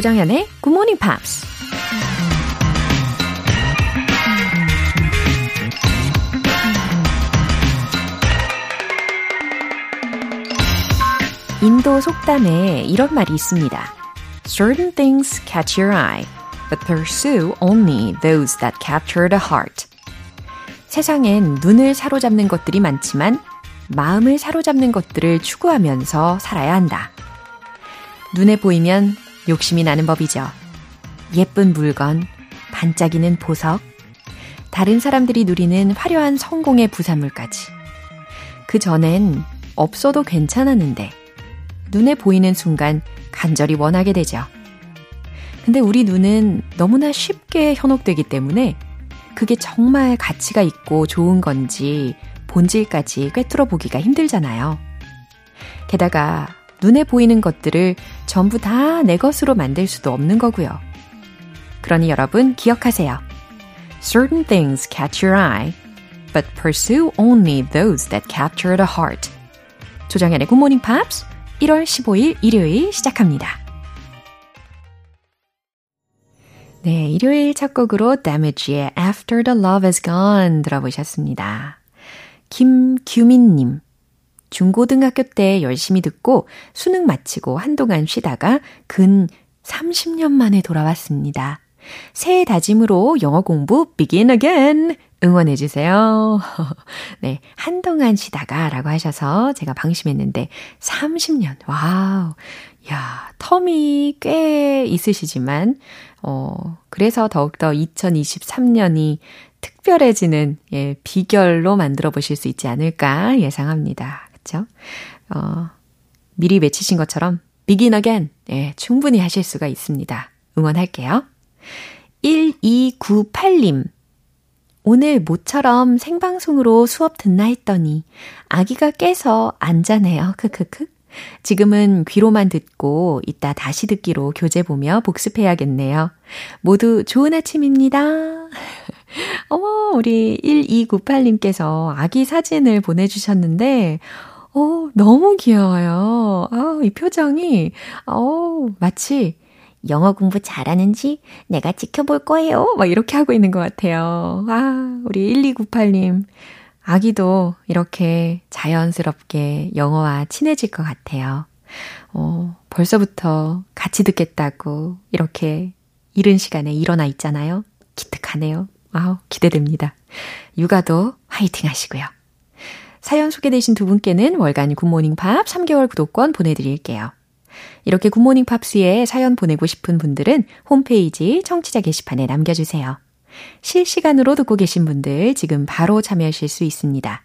조정현의 Good Morning Pops. 인도 속담에 이런 말이 있습니다. Certain things catch your eye, but pursue only those that capture the heart. 세상엔 눈을 사로잡는 것들이 많지만 마음을 사로잡는 것들을 추구하면서 살아야 한다. 눈에 보이면 욕심이 나는 법이죠. 예쁜 물건, 반짝이는 보석, 다른 사람들이 누리는 화려한 성공의 부산물까지. 그 전엔 없어도 괜찮았는데, 눈에 보이는 순간 간절히 원하게 되죠. 근데 우리 눈은 너무나 쉽게 현혹되기 때문에 그게 정말 가치가 있고 좋은 건지 본질까지 꿰뚫어 보기가 힘들잖아요. 게다가 눈에 보이는 것들을 전부 다 내 것으로 만들 수도 없는 거고요. 그러니 여러분 기억하세요. Certain things catch your eye, but pursue only those that capture the heart. 조정현의 Good Morning Pops 1월 15일 일요일 시작합니다. 네, 일요일 첫 곡으로 Damage의 After the Love is Gone 들어보셨습니다. 김규민님. 중고등학교 때 열심히 듣고 수능 마치고 한동안 쉬다가 근 30년 만에 돌아왔습니다. 새해 다짐으로 영어 공부 begin again 응원해주세요. 네, 한동안 쉬다가 라고 하셔서 제가 방심했는데 30년, wow. 야, term이 꽤 있으시지만, 어, 그래서 더욱더 2023년이 특별해지는, 예, 비결로 만들어 보실 수 있지 않을까 예상합니다. 그쵸? 어, 미리 외치신 것처럼 begin again. 예, 충분히 하실 수가 있습니다. 응원할게요. 1298님. 오늘 모처럼 생방송으로 수업 듣나 했더니 아기가 깨서 안 자네요. 크크크. 지금은 귀로만 듣고 이따 다시 듣기로 교재 보며 복습해야겠네요. 모두 좋은 아침입니다. 어머, 우리 1298님께서 아기 사진을 보내주셨는데, 어, 너무 귀여워요. 아, 이 표정이, 어, 마치 영어 공부 잘하는지 내가 지켜볼 거예요. 막 이렇게 하고 있는 것 같아요. 아, 우리 1298님. 아기도 이렇게 자연스럽게 영어와 친해질 것 같아요. 어, 벌써부터 같이 듣겠다고 이렇게 이른 시간에 일어나 있잖아요. 기특하네요. 아우, 기대됩니다. 육아도 화이팅 하시고요. 사연 소개되신 두 분께는 월간 굿모닝 팝 3개월 구독권 보내드릴게요. 이렇게 굿모닝 팝스에 사연 보내고 싶은 분들은 홈페이지 청취자 게시판에 남겨주세요. 실시간으로 듣고 계신 분들 지금 바로 참여하실 수 있습니다.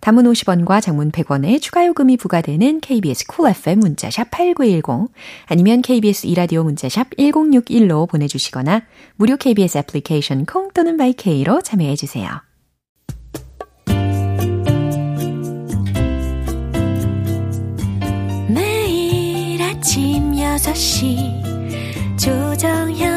담은 50원과 장문 100원의 추가 요금이 부과되는 KBS Cool FM 문자샵 8910 아니면 KBS 2라디오 문자샵 1061로 보내주시거나 무료 KBS 애플리케이션 콩 또는 마이케이로 참여해 주세요. 매일 아침 6시 조정현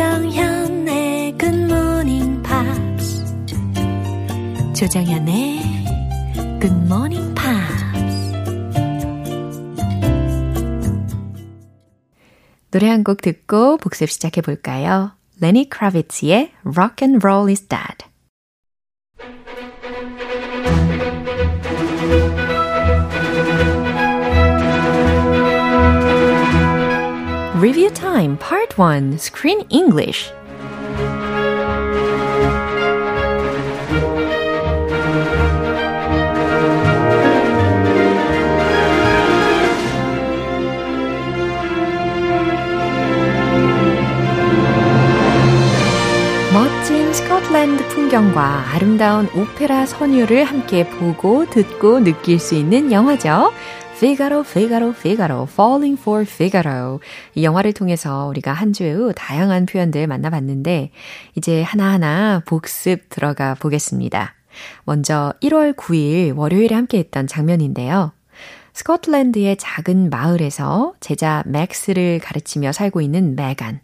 조정현의 굿모닝 팝스 조정현의 굿모닝 팝스 노래 한 곡 듣고 복습 시작해 볼까요? 레니 크라비츠의 Rock and Roll is Dead Review Time Part 1 Screen English 멋진 스코틀랜드 풍경과 아름다운 오페라 선율을 함께 보고 듣고 느낄 수 있는 영화죠. Figaro, Figaro, Figaro, Falling for Figaro. 이 영화를 통해서 우리가 한 주의 다양한 표현들 만나봤는데, 이제 하나하나 복습 들어가 보겠습니다. 먼저 1월 9일 월요일에 함께 했던 장면인데요. 스코틀랜드의 작은 마을에서 제자 맥스를 가르치며 살고 있는 메간.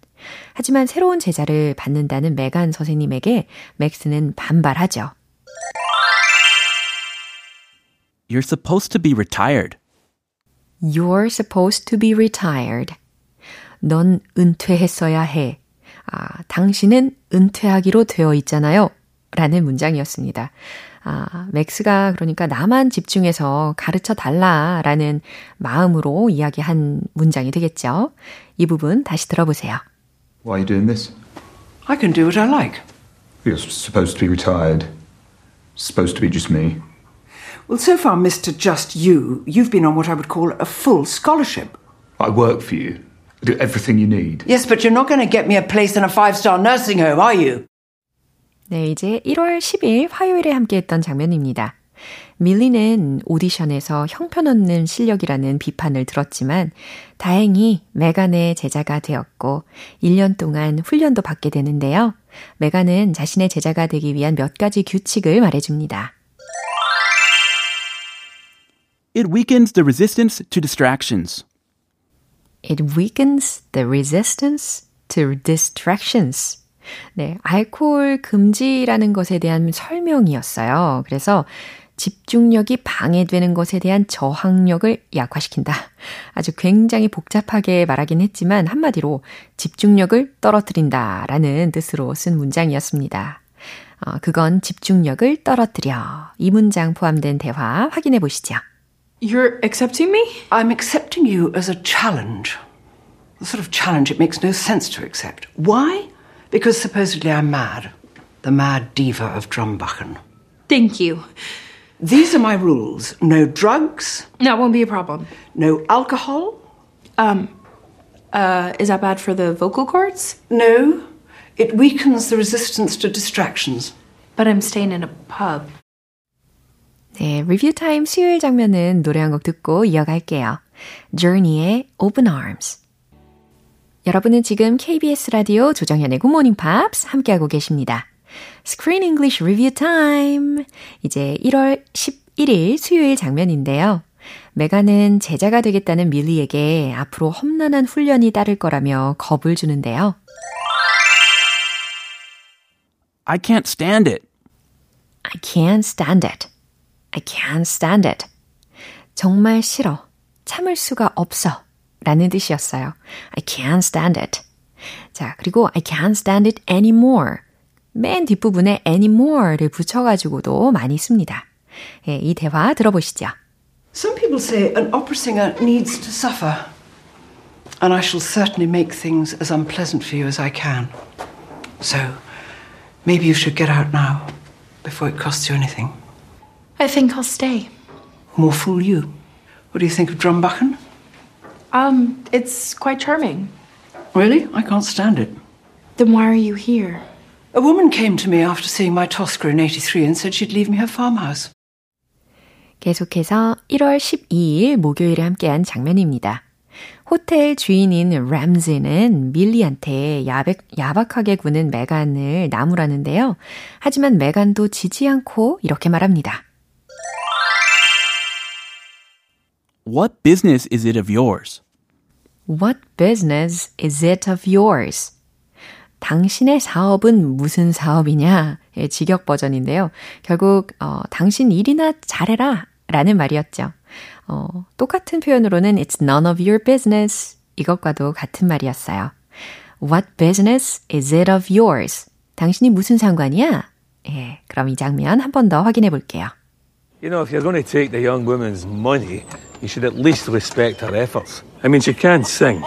하지만 새로운 제자를 받는다는 메간 선생님에게 맥스는 반발하죠. You're supposed to be retired. You're supposed to be retired. 넌 은퇴했어야 해. 아, 당신은 은퇴하기로 되어 있잖아요. 라는 문장이었습니다. 아, 맥스가 그러니까 나만 집중해서 가르쳐 달라라는 마음으로 이야기한 문장이 되겠죠. 이 부분 다시 들어보세요. Why are you doing this? I can do what I like. You're supposed to be retired. Supposed to be just me. Well, so far, Mr. Just You, you've been on what I would call a full scholarship. I work for you. I do everything you need. Yes, but you're not going to get me a place in a five star nursing home, are you? 네, 이제 1월 10일 화요일에 함께 했던 장면입니다. 밀리는 오디션에서 형편없는 실력이라는 비판을 들었지만 다행히 메간의 제자가 되었고 1년 동안 훈련도 받게 되는데요. 메간은 자신의 제자가 되기 위한 몇 가지 규칙을 말해줍니다. It weakens the resistance to distractions. It weakens the resistance to distractions. 네, 알코올 금지라는 것에 대한 설명이었어요. 그래서 집중력이 방해되는 것에 대한 저항력을 약화시킨다. 아주 굉장히 복잡하게 말하긴 했지만 한마디로 집중력을 떨어뜨린다 라는 뜻으로 쓴 문장이었습니다. 어, 그건 집중력을 떨어뜨려. 이 문장 포함된 대화 확인해 보시죠. You're accepting me? I'm accepting you as a challenge. The sort of challenge it makes no sense to accept. Why? Because supposedly I'm mad. The mad diva of Drumbucken. Thank you. These are my rules. No drugs, That won't be a problem. no alcohol, Um, uh, is that bad for the vocal cords? no. It weakens the resistance to distractions. But I'm staying in a pub. 네, 리뷰 타임 수요일 장면은 노래 한 곡 듣고 이어갈게요. Journey의 Open Arms. 여러분은 지금 KBS 라디오 조정현의 Good Morning Pops 함께하고 계십니다. Screen English Review Time. 이제 1월 11일 수요일 장면인데요. 메가는 제자가 되겠다는 밀리에게 앞으로 험난한 훈련이 따를 거라며 겁을 주는데요. I can't stand it. I can't stand it. I can't stand it. 정말 싫어. 참을 수가 없어. 라는 뜻이었어요. I can't stand it. 자, 그리고 I can't stand it anymore. 맨 뒷부분에 anymore를 붙여가지고도 많이 씁니다. 예, 이 대화 들어보시죠. Some people say an opera singer needs to suffer. And I shall certainly make things as unpleasant for you as I can. So, maybe you should get out now, before it costs you anything. I think I'll stay. More fool you. What do you think of Drumbucken? Um, it's quite charming. Really? I can't stand it. Then why are you here? A woman came to me after seeing my Tosca in 83 and said she'd leave me her farmhouse. 계속해서 1월 12일 목요일에 함께한 장면입니다. 호텔 주인인 램즈는 밀리한테 야박, 야박하게 구는 메간을 나무라는데요. 하지만 메간도 지지 않고 이렇게 말합니다. What business is it of yours? What business is it of yours? 당신의 사업은 무슨 사업이냐? 의 직역 버전인데요. 결국 어, 당신 일이나 잘해라 라는 말이었죠. 어, 똑같은 표현으로는 It's none of your business 이것과도 같은 말이었어요. What business is it of yours? 당신이 무슨 상관이야? 예, 그럼 이 장면 한 번 더 확인해 볼게요. You know, if you're going to take the young woman's money, you should at least respect her efforts. I mean, she can sing.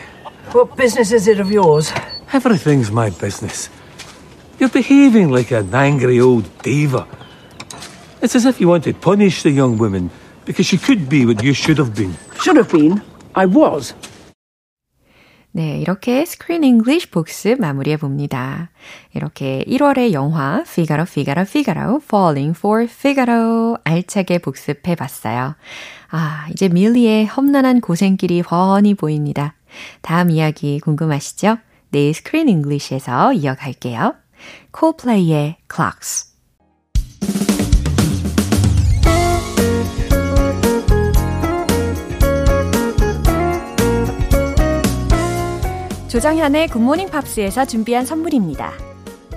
What business is it of yours? Everything's my business. You're behaving like an angry old diva. It's as if you want to punish the young woman because she could be what you should have been. Should have been. I was. 네, 이렇게 스크린 잉글리쉬 복습 마무리해 봅니다. 이렇게 1월의 영화 Figaro, Figaro, Figaro, Falling for Figaro 알차게 복습해 봤어요. 아, 이제 밀리의 험난한 고생길이 훤히 보입니다. 다음 이야기 궁금하시죠? 내일 Screen English에서 이어갈게요. 콜플레이의 Clocks 조정현의 굿모닝 팝스에서 준비한 선물입니다.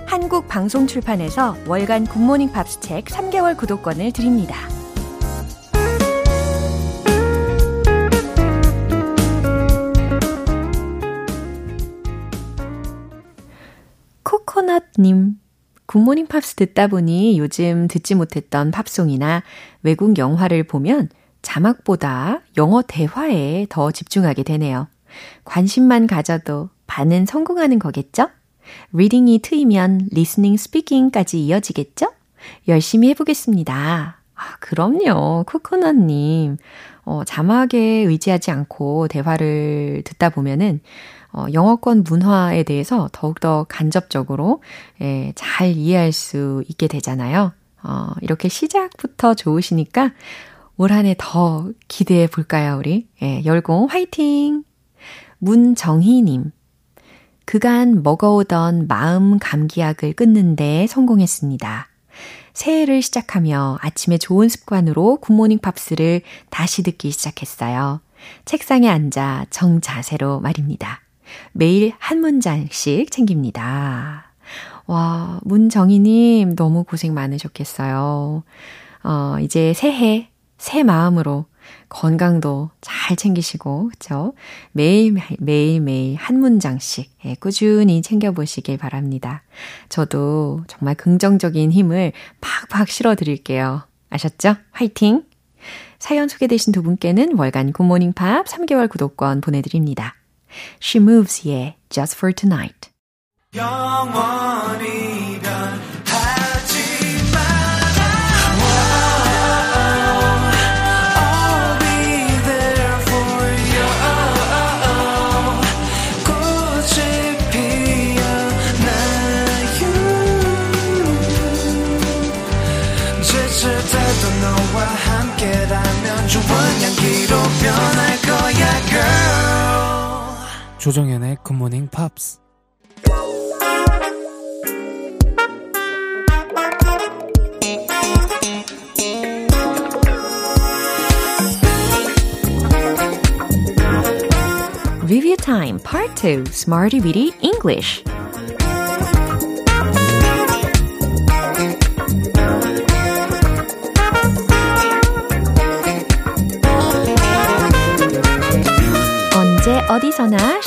한국 방송 출판에서 월간 굿모닝 팝스 책 3개월 구독권을 드립니다. 코코넛님, 굿모닝 팝스 듣다 보니 요즘 듣지 못했던 팝송이나 외국 영화를 보면 자막보다 영어 대화에 더 집중하게 되네요. 관심만 가져도 반은 성공하는 거겠죠? reading이 트이면 listening speaking까지 이어지겠죠? 열심히 해보겠습니다. 아, 그럼요. 코코넛님. 어, 자막에 의지하지 않고 대화를 듣다 보면은 어, 영어권 문화에 대해서 더욱더 간접적으로 예, 잘 이해할 수 있게 되잖아요. 어, 이렇게 시작부터 좋으시니까 올 한 해 더 기대해 볼까요, 우리? 예, 열공 화이팅! 문정희님. 그간 먹어오던 마음 감기약을 끊는데 성공했습니다. 새해를 시작하며 아침에 좋은 습관으로 굿모닝 팝스를 다시 듣기 시작했어요. 책상에 앉아 정자세로 말입니다. 매일 한 문장씩 챙깁니다. 와, 문정희님 너무 고생 많으셨겠어요. 어, 이제 새해, 새 마음으로 건강도 잘 챙기시고, 그쵸? 매일, 매일, 매일 한 문장씩 예, 꾸준히 챙겨보시길 바랍니다. 저도 정말 긍정적인 힘을 팍팍 실어드릴게요. 아셨죠? 화이팅! 사연 소개되신 두 분께는 월간 굿모닝 팝 3개월 구독권 보내드립니다. She Moves의 Just for Tonight. 조정연의 굿모닝 팝스 Review Time Part 2 Smarty Weedy English 언제 어디서나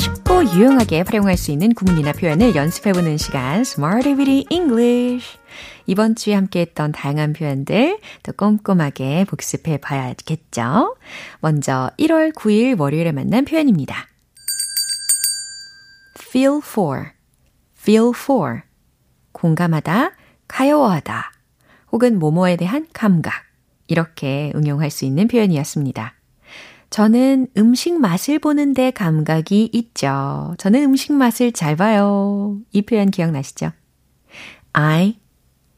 유용하게 활용할 수 있는 구문이나 표현을 연습해보는 시간 Smarty Weedy English 이번 주에 함께했던 다양한 표현들 또 꼼꼼하게 복습해 봐야겠죠? 먼저 1월 9일 월요일에 만난 표현입니다. feel for, feel for. 공감하다, 가여워하다, 혹은 뭐뭐에 대한 감각. 이렇게 응용할 수 있는 표현이었습니다. 저는 음식 맛을 보는데 감각이 있죠. 저는 음식 맛을 잘 봐요. 이 표현 기억나시죠? I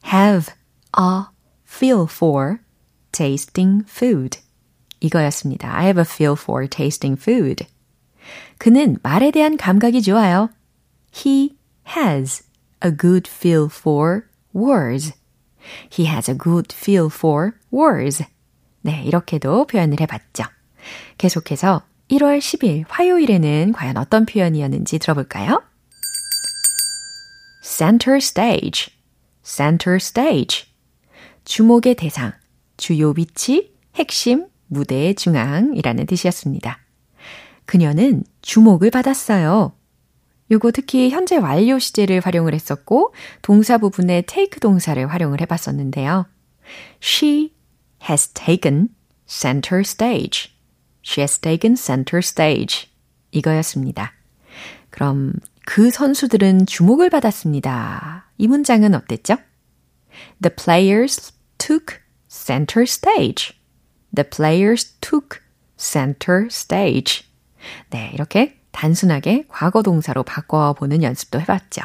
have a feel for tasting food. 이거였습니다. I have a feel for tasting food. 그는 말에 대한 감각이 좋아요. He has a good feel for words. He has a good feel for words. 네, 이렇게도 표현을 해봤죠. 계속해서 1월 10일 화요일에는 과연 어떤 표현이었는지 들어볼까요? center stage, center stage. 주목의 대상, 주요 위치, 핵심, 무대의 중앙이라는 뜻이었습니다. 그녀는 주목을 받았어요. 요거 특히 현재 완료 시제를 활용을 했었고 동사 부분에 take 동사를 활용을 해봤었는데요. She has taken center stage. She has taken center stage. 이거였습니다. 그럼 그 선수들은 주목을 받았습니다. 이 문장은 어땠죠? The players took center stage. The players took center stage. 네, 이렇게 단순하게 과거 동사로 바꿔보는 연습도 해봤죠.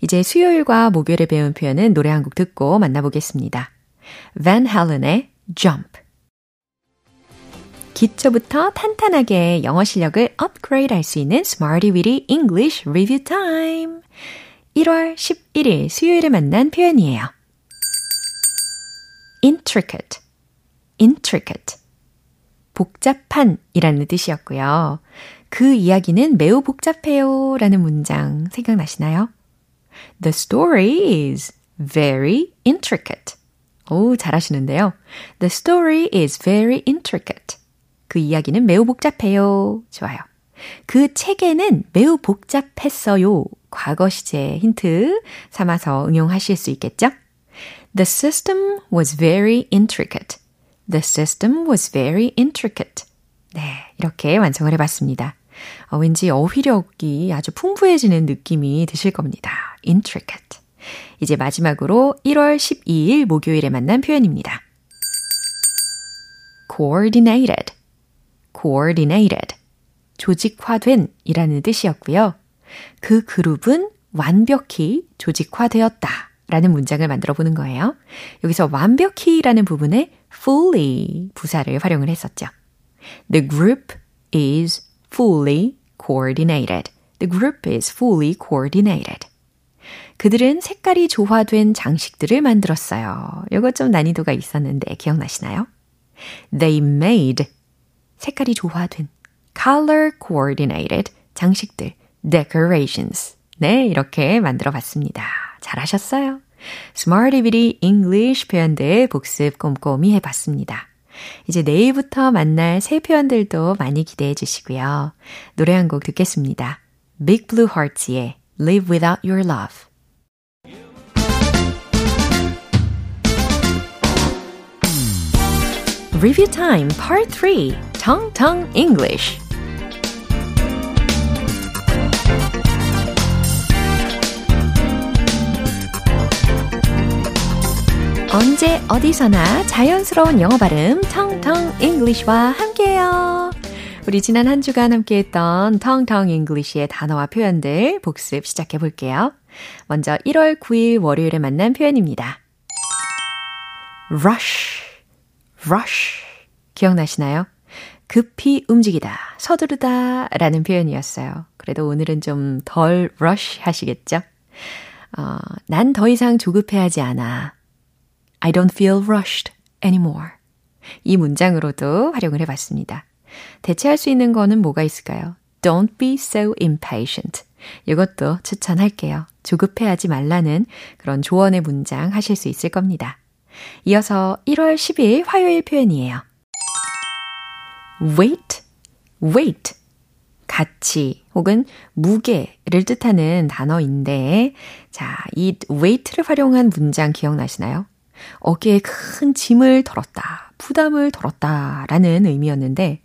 이제 수요일과 목요일에 배운 표현은 노래 한 곡 듣고 만나보겠습니다. Van Halen의 Jump. 기초부터 탄탄하게 영어 실력을 업그레이드 할 수 있는 Smarty Weedy English Review Time. 1월 11일 수요일에 만난 표현이에요. intricate, intricate. 복잡한 이라는 뜻이었고요. 그 이야기는 매우 복잡해요 라는 문장 생각나시나요? The story is very intricate. 오, 잘하시는데요. The story is very intricate. 그 이야기는 매우 복잡해요. 좋아요. 그 책에는 매우 복잡했어요. 과거 시제 힌트 삼아서 응용하실 수 있겠죠? The system was very intricate. The system was very intricate. 네, 이렇게 완성을 해봤습니다. 어, 왠지 어휘력이 아주 풍부해지는 느낌이 드실 겁니다. intricate. 이제 마지막으로 1월 12일 목요일에 만난 표현입니다. coordinated, coordinated. 조직화된 이라는 뜻이었고요. 그 그룹은 완벽히 조직화되었다 라는 문장을 만들어 보는 거예요. 여기서 완벽히 라는 부분에 fully 부사를 활용을 했었죠. The group is fully coordinated. The group is fully coordinated. 그들은 색깔이 조화된 장식들을 만들었어요. 이거 좀 난이도가 있었는데 기억나시나요? They made 색깔이 조화된 color coordinated 장식들 decorations. 네, 이렇게 만들어 봤습니다. 잘하셨어요. Smartivity English 표현들 복습 꼼꼼히 해봤습니다. 이제 내일부터 만날 새 표현들도 많이 기대해 주시고요. 노래 한 곡 듣겠습니다. Big Blue Hearts의 Live Without Your Love. Review Time Part 3 Tong Tong English 언제 어디서나 자연스러운 영어 발음 텅텅 English와 함께해요. 우리 지난 한 주간 함께했던 텅텅 English의 단어와 표현들 복습 시작해 볼게요. 먼저 1월 9일 월요일에 만난 표현입니다. rush, rush. 기억나시나요? 급히 움직이다, 서두르다 라는 표현이었어요. 그래도 오늘은 좀 덜 rush 하시겠죠? 어, 난 더 이상 조급해하지 않아. I don't feel rushed anymore. 이 문장으로도 활용을 해봤습니다. 대체할 수 있는 거는 뭐가 있을까요? Don't be so impatient. 이것도 추천할게요. 조급해하지 말라는 그런 조언의 문장 하실 수 있을 겁니다. 이어서 1월 10일 화요일 표현이에요. weight, weight. 가치 혹은 무게를 뜻하는 단어인데, 자, 이 weight를 활용한 문장 기억나시나요? 어깨에 큰 짐을 덜었다, 부담을 덜었다 라는 의미였는데,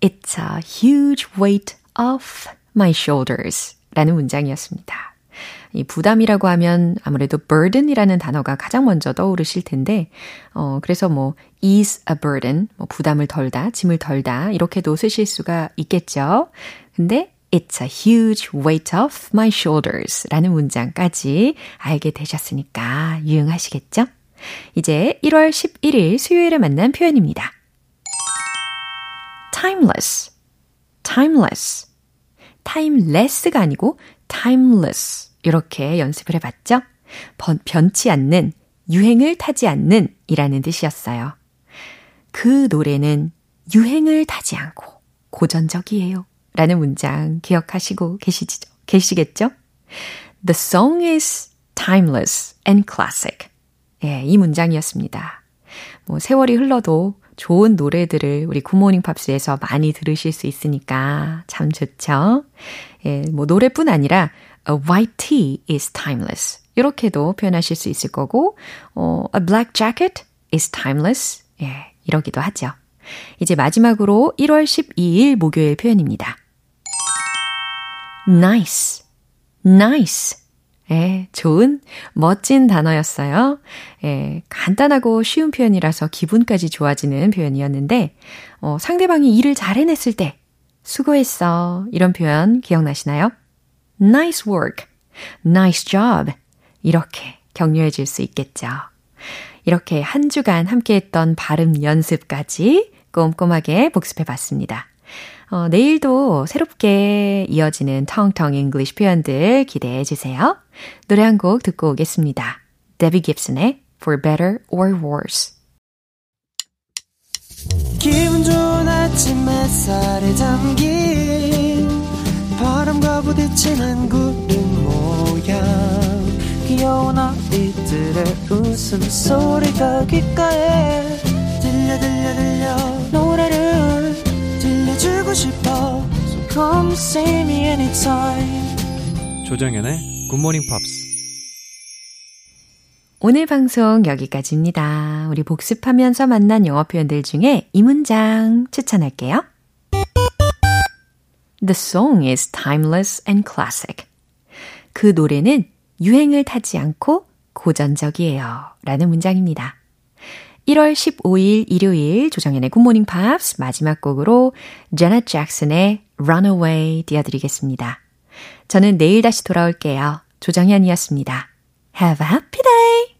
It's a huge weight off my shoulders 라는 문장이었습니다. 이 부담이라고 하면 아무래도 burden이라는 단어가 가장 먼저 떠오르실 텐데, 어, 그래서 뭐, ease a burden, 뭐 부담을 덜다, 짐을 덜다, 이렇게도 쓰실 수가 있겠죠. 근데 It's a huge weight off my shoulders 라는 문장까지 알게 되셨으니까 유용하시겠죠? 이제 1월 11일 수요일에 만난 표현입니다. timeless, timeless. timeless가 아니고 timeless. 이렇게 연습을 해봤죠? 번, 변치 않는, 유행을 타지 않는 이라는 뜻이었어요. 그 노래는 유행을 타지 않고 고전적이에요. 라는 문장 기억하시고 계시죠? 계시겠죠? The song is timeless and classic. 예, 이 문장이었습니다. 뭐, 세월이 흘러도 좋은 노래들을 우리 굿모닝 팝스에서 많이 들으실 수 있으니까 참 좋죠. 예, 뭐, 노래뿐 아니라 a white tea is timeless. 이렇게도 표현하실 수 있을 거고, 어, a black jacket is timeless. 예, 이러기도 하죠. 이제 마지막으로 1월 12일 목요일 표현입니다. nice, nice. 예, 좋은, 멋진 단어였어요. 예, 간단하고 쉬운 표현이라서 기분까지 좋아지는 표현이었는데, 어, 상대방이 일을 잘 해냈을 때, 수고했어. 이런 표현 기억나시나요? Nice work, nice job. 이렇게 격려해 줄 수 있겠죠. 이렇게 한 주간 함께 했던 발음 연습까지 꼼꼼하게 복습해 봤습니다. 어, 내일도 새롭게 이어지는 텅텅 English 표현들 기대해 주세요. 노래 한 곡 듣고 오겠습니다. 데비 깁슨의 For Better or Worse. 기분 좋은 아침 햇살에 잠긴 바람과 부딪히는 구름 모양. 귀여운 아이들의 웃음소리가 귓가에 들려 들려 들려. 노래를 들려주고 싶어. So come see me anytime. 조정연의 굿모닝 팝스 오늘 방송 여기까지입니다. 우리 복습하면서 만난 영어 표현들 중에 이 문장 추천할게요. The song is timeless and classic. 그 노래는 유행을 타지 않고 고전적이에요. 라는 문장입니다. 1월 15일 일요일 조정연의 굿모닝 팝스 마지막 곡으로 제넷 잭슨의 Runaway 띄워드리겠습니다. 저는 내일 다시 돌아올게요. 조정현이었습니다. Have a happy day!